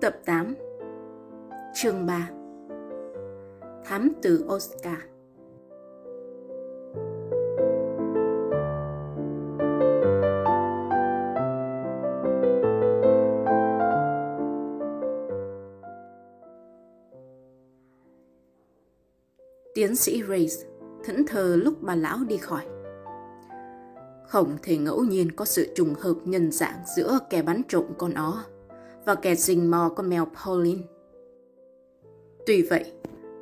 Tập 8 Chương 3 Thám tử Oscar. Tiến sĩ Race thẫn thờ lúc bà lão đi khỏi. Không thể ngẫu nhiên có sự trùng hợp nhân dạng giữa kẻ bắn trộm con ó và kẻ rình mò con mèo Pauline. Tuy vậy,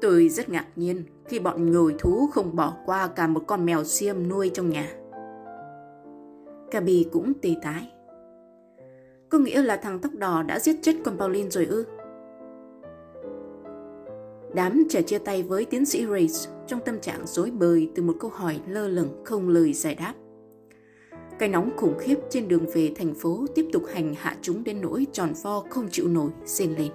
tôi rất ngạc nhiên khi bọn nhồi thú không bỏ qua cả một con mèo xiêm nuôi trong nhà. Gabi cũng tê tái. Có nghĩa là thằng tóc đỏ đã giết chết con Pauline rồi ư? Đám trẻ chia tay với tiến sĩ Race trong tâm trạng rối bời từ một câu hỏi lơ lửng không lời giải đáp. Cái nóng khủng khiếp trên đường về thành phố tiếp tục hành hạ chúng đến nỗi tròn vo không chịu nổi, rên lên.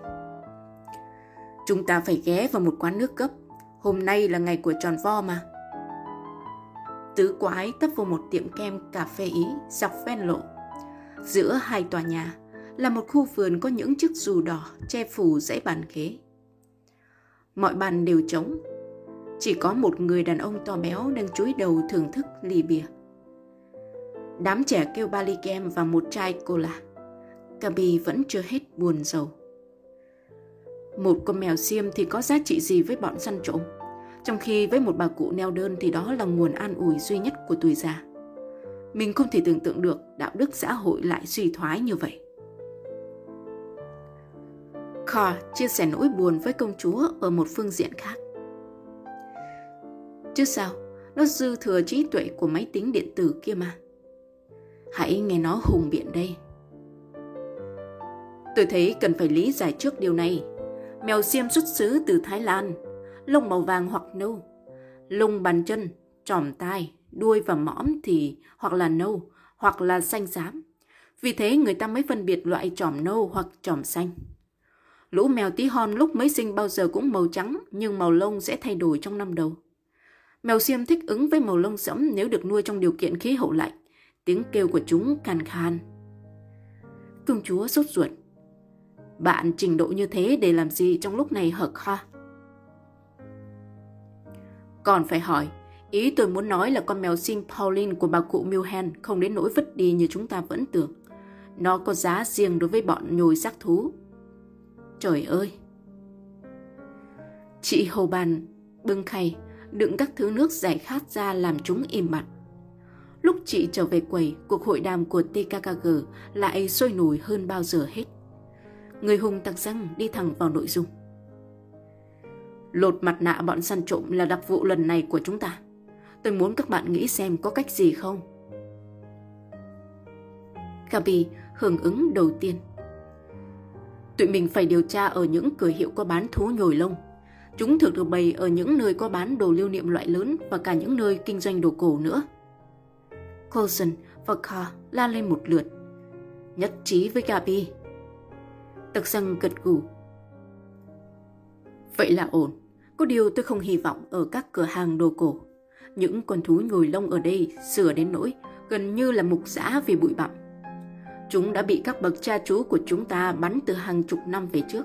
Chúng ta phải ghé vào một quán nước cấp. Hôm nay là ngày của tròn vo mà. Tứ quái tấp vào một tiệm kem cà phê Ý dọc ven lộ. Giữa hai tòa nhà là một khu vườn có những chiếc dù đỏ che phủ dãy bàn ghế. Mọi bàn đều trống. Chỉ có một người đàn ông to béo đang chúi đầu thưởng thức ly bia. Đám trẻ kêu ba ly kem và một chai cola. Gabi vẫn chưa hết buồn rầu. Một con mèo xiêm thì có giá trị gì với bọn săn trộm? Trong khi với một bà cụ neo đơn thì đó là nguồn an ủi duy nhất của tuổi già. Mình không thể tưởng tượng được đạo đức xã hội lại suy thoái như vậy. Carr chia sẻ nỗi buồn với công chúa ở một phương diện khác. Chứ sao, nó dư thừa trí tuệ của máy tính điện tử kia mà. Hãy nghe nó hùng biện đây. Tôi thấy cần phải lý giải trước điều này. Mèo xiêm xuất xứ từ Thái Lan, lông màu vàng hoặc nâu, lông bàn chân, tròm tai, đuôi và mõm thì hoặc là nâu hoặc là xanh xám. Vì thế người ta mới phân biệt loại tròm nâu hoặc tròm xanh. Lũ mèo tí hon lúc mới sinh bao giờ cũng màu trắng nhưng màu lông sẽ thay đổi trong năm đầu. Mèo xiêm thích ứng với màu lông sẫm nếu được nuôi trong điều kiện khí hậu lạnh. Tiếng kêu của chúng khan khan. Công chúa sốt ruột. Bạn trình độ như thế để làm gì trong lúc này hở kha? Còn phải hỏi, ý tôi muốn nói là con mèo sim Pauline của bà cụ Milhan không đến nỗi vứt đi như chúng ta vẫn tưởng. Nó có giá riêng đối với bọn nhồi xác thú. Trời ơi! Chị Hồ Bàn bưng khay, đựng các thứ nước giải khát ra làm chúng im mặt. Lúc chị trở về quầy, cuộc hội đàm của TKKG lại sôi nổi hơn bao giờ hết. Người hùng tặc răng đi thẳng vào nội dung. Lột mặt nạ bọn săn trộm là đặc vụ lần này của chúng ta. Tôi muốn các bạn nghĩ xem có cách gì không? Gabi hưởng ứng đầu tiên. Tụi mình phải điều tra ở những cửa hiệu có bán thú nhồi lông. Chúng thường được bày ở những nơi có bán đồ lưu niệm loại lớn và cả những nơi kinh doanh đồ cổ nữa. Coulson và Carr la lên một lượt. Nhất trí với Gabi. Tật rằng gật gù. Vậy là ổn. Có điều tôi không hy vọng ở các cửa hàng đồ cổ. Những con thú nhồi lông ở đây sửa đến nỗi gần như là mục giã vì bụi bặm. Chúng đã bị các bậc cha chú của chúng ta bắn từ hàng chục năm về trước.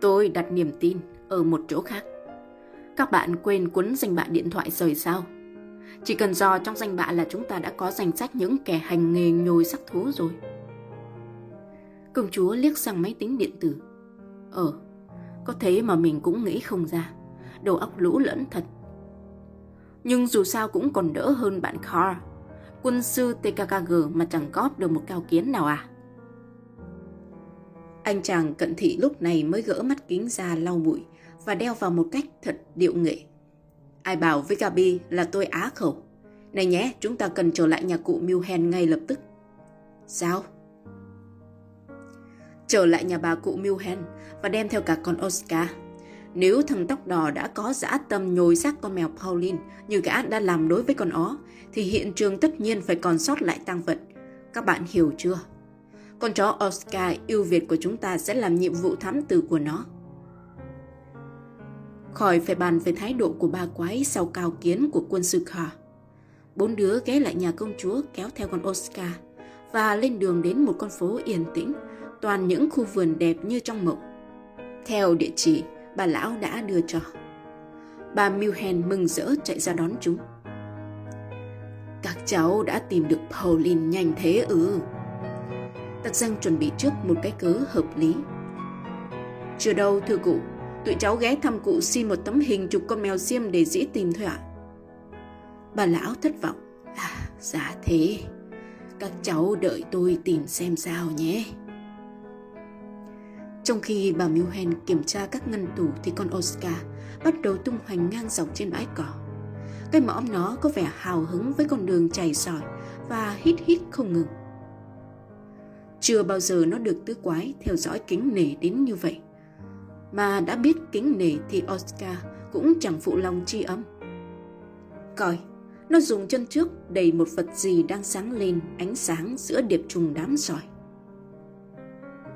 Tôi đặt niềm tin ở một chỗ khác. Các bạn quên cuốn danh bạ điện thoại rồi sao? Chỉ cần dò trong danh bạ là chúng ta đã có danh sách những kẻ hành nghề nhồi sắc thú rồi. Công chúa liếc sang máy tính điện tử. Ờ, có thế mà mình cũng nghĩ không ra. Đầu óc lũ lẫn thật. Nhưng dù sao cũng còn đỡ hơn bạn Carr. Quân sư TKKG mà chẳng góp được một cao kiến nào à. Anh chàng cận thị lúc này mới gỡ mắt kính ra lau bụi và đeo vào một cách thật điệu nghệ. Ai bảo với Gabi là tôi á khẩu. Này nhé, chúng ta cần trở lại nhà cụ Milhen ngay lập tức. Sao? Trở lại nhà bà cụ Milhen và đem theo cả con Oscar. Nếu thằng tóc đỏ đã có dã tâm nhồi xác con mèo Pauline như gã đã làm đối với con ó, thì hiện trường tất nhiên phải còn sót lại tăng vật. Các bạn hiểu chưa? Con chó Oscar yêu Việt của chúng ta sẽ làm nhiệm vụ thám tử của nó. Khỏi phải bàn về thái độ của ba quái sau cao kiến của quân sư kha Bốn đứa ghé lại nhà công chúa kéo theo con Oscar và lên đường đến một con phố yên tĩnh toàn những khu vườn đẹp như trong mộng. Theo địa chỉ bà lão đã đưa cho. Bà Milhen mừng rỡ chạy ra đón chúng. Các cháu đã tìm được Pauline nhanh thế ư. Tặc răng chuẩn bị trước một cái cớ hợp lý. Chưa đâu thưa cụ, tụi cháu ghé thăm cụ xin một tấm hình chụp con mèo xiêm để dễ tìm thôi ạ. Bà lão thất vọng. À, dạ thế. Các cháu đợi tôi tìm xem sao nhé. Trong khi bà Milhen kiểm tra các ngăn tủ thì con Oscar bắt đầu tung hoành ngang dọc trên bãi cỏ. Cái mõm nó có vẻ hào hứng với con đường chảy sỏi và hít hít không ngừng. Chưa bao giờ nó được tứ quái theo dõi kính nể đến như vậy. Mà đã biết kính nể thì Oscar cũng chẳng phụ lòng tri âm. Coi, nó dùng chân trước đầy một vật gì đang sáng lên ánh sáng giữa điệp trùng đám sỏi.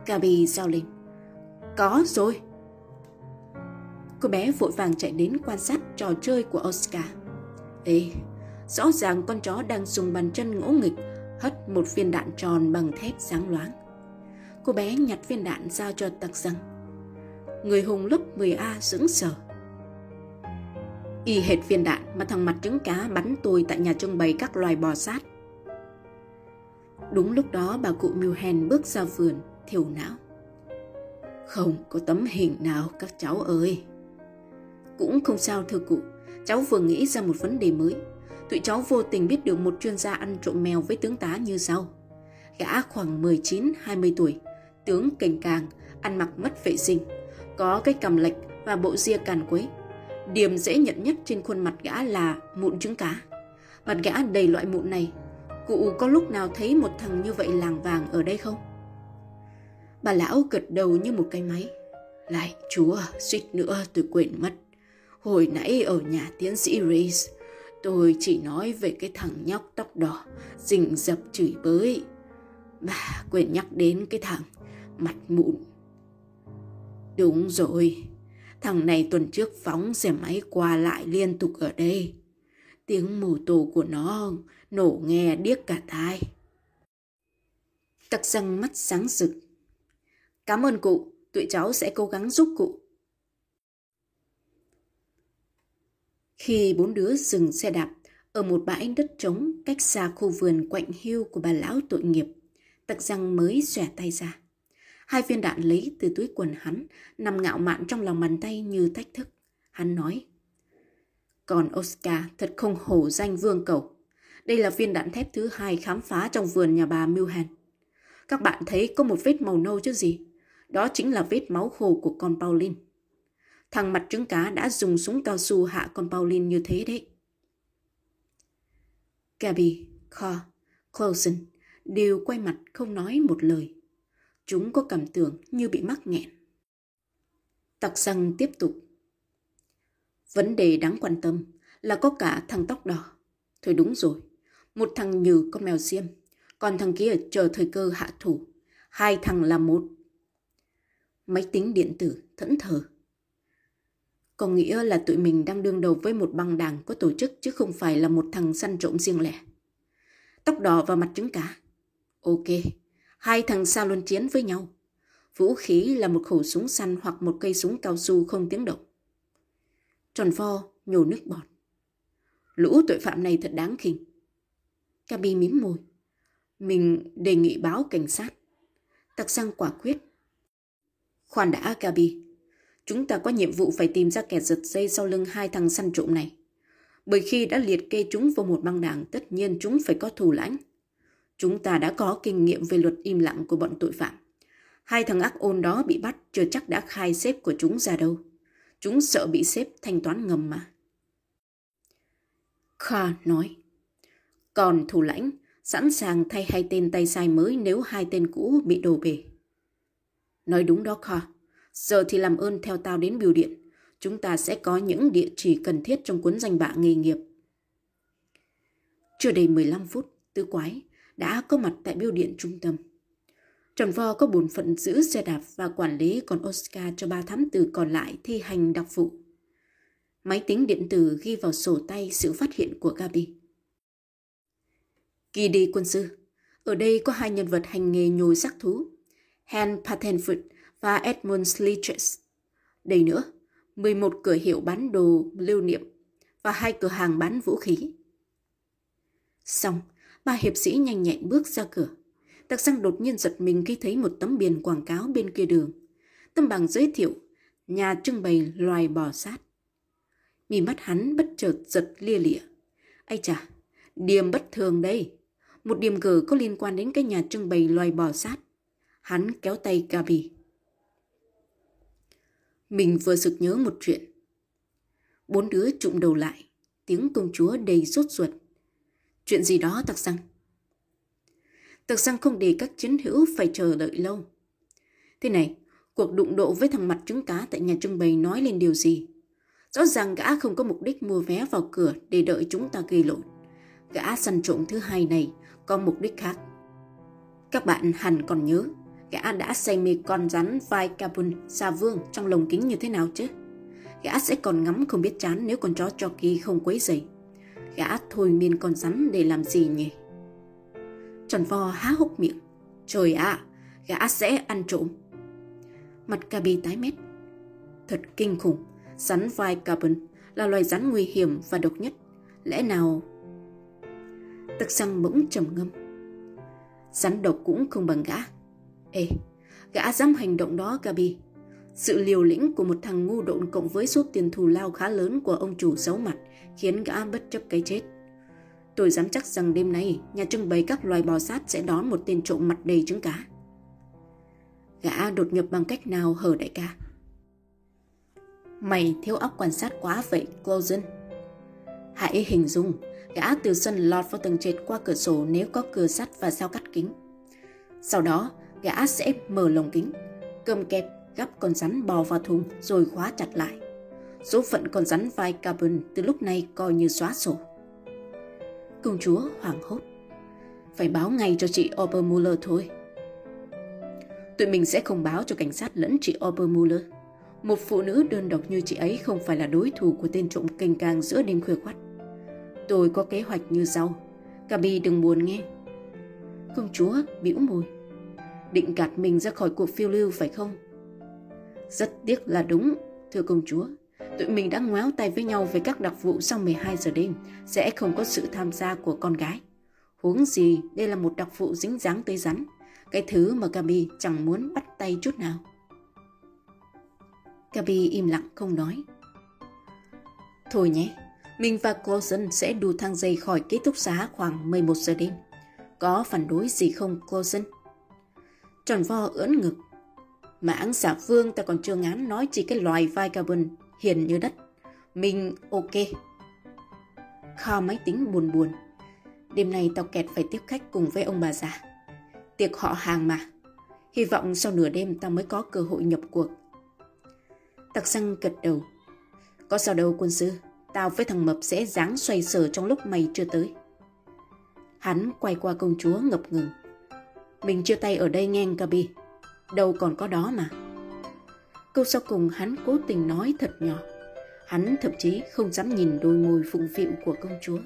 Gabi giao lên. Có rồi. Cô bé vội vàng chạy đến quan sát trò chơi của Oscar. Ê, rõ ràng con chó đang dùng bàn chân ngỗ nghịch hất một viên đạn tròn bằng thép sáng loáng. Cô bé nhặt viên đạn giao cho tặc rằng. Người hùng lớp 10A sững sờ. Y hệt viên đạn mà thằng mặt trứng cá bắn tôi tại nhà trưng bày các loài bò sát. Đúng lúc đó bà cụ Milhen bước ra vườn, thiểu não. Không có tấm hình nào các cháu ơi. Cũng không sao thưa cụ, cháu vừa nghĩ ra một vấn đề mới. Tụi cháu vô tình biết được một chuyên gia ăn trộm mèo với tướng tá như sau. Gã khoảng 19-20 tuổi, tướng cành càng, ăn mặc mất vệ sinh, có cái cầm lệch và bộ ria càn quấy. Điểm dễ nhận nhất trên khuôn mặt gã là mụn trứng cá. Mặt gã đầy loại mụn này. Cụ có lúc nào thấy một thằng như vậy làng vàng ở đây không? Bà lão gật đầu như một cái máy. Lại chúa, suýt nữa tôi quên mất. Hồi nãy ở nhà tiến sĩ Reese, tôi chỉ nói về cái thằng nhóc tóc đỏ, rình dập chửi bới. Bà quên nhắc đến cái thằng mặt mụn. Đúng rồi, thằng này tuần trước phóng xe máy qua lại liên tục ở đây. Tiếng mù tù của nó nổ nghe điếc cả tai. Tặc răng mắt sáng rực Cảm ơn cụ, tụi cháu sẽ cố gắng giúp cụ. Khi bốn đứa dừng xe đạp ở một bãi đất trống cách xa khu vườn quạnh hiu của bà lão tội nghiệp, tặc răng mới xòe tay ra. Hai viên đạn lấy từ túi quần hắn, nằm ngạo mạn trong lòng bàn tay như thách thức. Hắn nói, còn Oscar thật không hổ danh vương cầu. Đây là viên đạn thép thứ hai khám phá trong vườn nhà bà Milhan. Các bạn thấy có một vết màu nâu chứ gì? Đó chính là vết máu khô của con Pauline. Thằng mặt trứng cá đã dùng súng cao su hạ con Pauline như thế đấy. Gabby, Carr, Clausen đều quay mặt không nói một lời. Chúng có cảm tưởng như bị mắc nghẹn. Tặc răng tiếp tục. Vấn đề đáng quan tâm là có cả thằng tóc đỏ. Thôi đúng rồi, một thằng như con mèo xiêm, còn thằng kia chờ thời cơ hạ thủ. Hai thằng là một máy tính điện tử thẫn thờ. Có nghĩa là tụi mình đang đương đầu với một băng đảng có tổ chức chứ không phải là một thằng săn trộm riêng lẻ. Tóc đỏ và mặt trứng cá. Ok, hai thằng sao luân chiến với nhau. Vũ khí là một khẩu súng săn hoặc một cây súng cao su không tiếng động. Tròn vo nhổ nước bọt. Lũ tội phạm này thật đáng khinh. Cabi mím môi. Mình đề nghị báo cảnh sát. Tặc Sang quả quyết Khoan đã, Gabi. Chúng ta có nhiệm vụ phải tìm ra kẻ giật dây sau lưng hai thằng săn trộm này. Bởi khi đã liệt kê chúng vào một băng đảng, tất nhiên chúng phải có thù lãnh. Chúng ta đã có kinh nghiệm về luật im lặng của bọn tội phạm. Hai thằng ác ôn đó bị bắt chưa chắc đã khai xếp của chúng ra đâu. Chúng sợ bị xếp thanh toán ngầm mà. Kha nói. Còn thủ lãnh, sẵn sàng thay hai tên tay sai mới nếu hai tên cũ bị đổ bể. Nói đúng đó Kha. Giờ thì làm ơn theo tao đến biểu điện. Chúng ta sẽ có những địa chỉ cần thiết trong cuốn danh bạ nghề nghiệp. Chưa đầy 15 phút, tư quái đã có mặt tại biêu điện trung tâm. Trần vo có bổn phận giữ xe đạp và quản lý còn Oscar cho ba thám tử còn lại thi hành đặc vụ. Máy tính điện tử ghi vào sổ tay sự phát hiện của Gabi. Kỳ đi quân sư, ở đây có hai nhân vật hành nghề nhồi sắc thú. Han Patenfoot và Edmund Sleaches. Đây nữa, 11 cửa hiệu bán đồ lưu niệm và hai cửa hàng bán vũ khí. Xong, ba hiệp sĩ nhanh nhẹn bước ra cửa. Tạc sang đột nhiên giật mình khi thấy một tấm biển quảng cáo bên kia đường. Tấm bằng giới thiệu nhà trưng bày loài bò sát. Mì mắt hắn bất chợt giật lia lịa. Ây chà, điểm bất thường đây. Một điểm cử có liên quan đến cái nhà trưng bày loài bò sát. Hắn kéo tay Gabi. Mình vừa sực nhớ một chuyện. Bốn đứa trụng đầu lại, tiếng công chúa đầy sốt ruột. Chuyện gì đó tặc xăng? Tặc xăng không để các chiến hữu phải chờ đợi lâu. Thế này, cuộc đụng độ với thằng mặt trứng cá tại nhà trưng bày nói lên điều gì? Rõ ràng gã không có mục đích mua vé vào cửa để đợi chúng ta gây lộn. Gã săn trộm thứ hai này có mục đích khác. Các bạn hẳn còn nhớ, gã đã say mê con rắn vai carbon xa vương trong lồng kính như thế nào chứ? Gã sẽ còn ngắm không biết chán nếu con chó Chucky không quấy dày. Gã thôi miên con rắn để làm gì nhỉ? Tròn vo há hốc miệng. Trời ạ, à, gã sẽ ăn trộm. Mặt Gabi tái mét. Thật kinh khủng, rắn vai carbon là loài rắn nguy hiểm và độc nhất. Lẽ nào... Tắc xăng bỗng trầm ngâm. Rắn độc cũng không bằng gã. Ê, gã dám hành động đó Gabi. Sự liều lĩnh của một thằng ngu độn cộng với số tiền thù lao khá lớn của ông chủ giấu mặt khiến gã bất chấp cái chết. Tôi dám chắc rằng đêm nay nhà trưng bày các loài bò sát sẽ đón một tên trộm mặt đầy trứng cá. Gã đột nhập bằng cách nào hở đại ca? Mày thiếu óc quan sát quá vậy, Closen. Hãy hình dung, gã từ sân lọt vào tầng trệt qua cửa sổ nếu có cửa sắt và sao cắt kính. Sau đó, gã sẽ mở lồng kính, cầm kẹp gắp con rắn bò vào thùng rồi khóa chặt lại. Số phận con rắn vai carbon từ lúc này coi như xóa sổ. Công chúa hoảng hốt. Phải báo ngay cho chị Obermuller thôi. Tụi mình sẽ không báo cho cảnh sát lẫn chị Obermuller. Một phụ nữ đơn độc như chị ấy không phải là đối thủ của tên trộm kênh càng giữa đêm khuya khoắt. Tôi có kế hoạch như sau. Gabi đừng buồn nghe. Công chúa bĩu môi. Định gạt mình ra khỏi cuộc phiêu lưu phải không? Rất tiếc là đúng, thưa công chúa. Tụi mình đã ngoáo tay với nhau về các đặc vụ sau 12 giờ đêm, sẽ không có sự tham gia của con gái. Huống gì, đây là một đặc vụ dính dáng tới rắn, cái thứ mà Gabi chẳng muốn bắt tay chút nào. Gabi im lặng không nói. Thôi nhé, mình và Coulson sẽ đu thang dây khỏi ký túc xá khoảng 11 giờ đêm. Có phản đối gì không, Coulson? Tròn vo ưỡn ngực, Mãng xả vương ta còn chưa ngán nói chỉ cái loài vai carbon hiền như đất. Mình, ok. Kho máy tính buồn buồn. Đêm nay tao kẹt phải tiếp khách cùng với ông bà già. Tiệc họ hàng mà. Hy vọng sau nửa đêm tao mới có cơ hội nhập cuộc. Tặc xăng gật đầu. Có sao đâu, quân sư. Tao với thằng Mập sẽ dáng xoay sở trong lúc mày chưa tới. Hắn quay qua công chúa ngập ngừng. Mình chia tay ở đây ngang Gabi đâu còn có đó mà. Câu sau cùng hắn cố tình nói thật nhỏ. Hắn thậm chí không dám nhìn đôi môi phụng phịu của công chúa.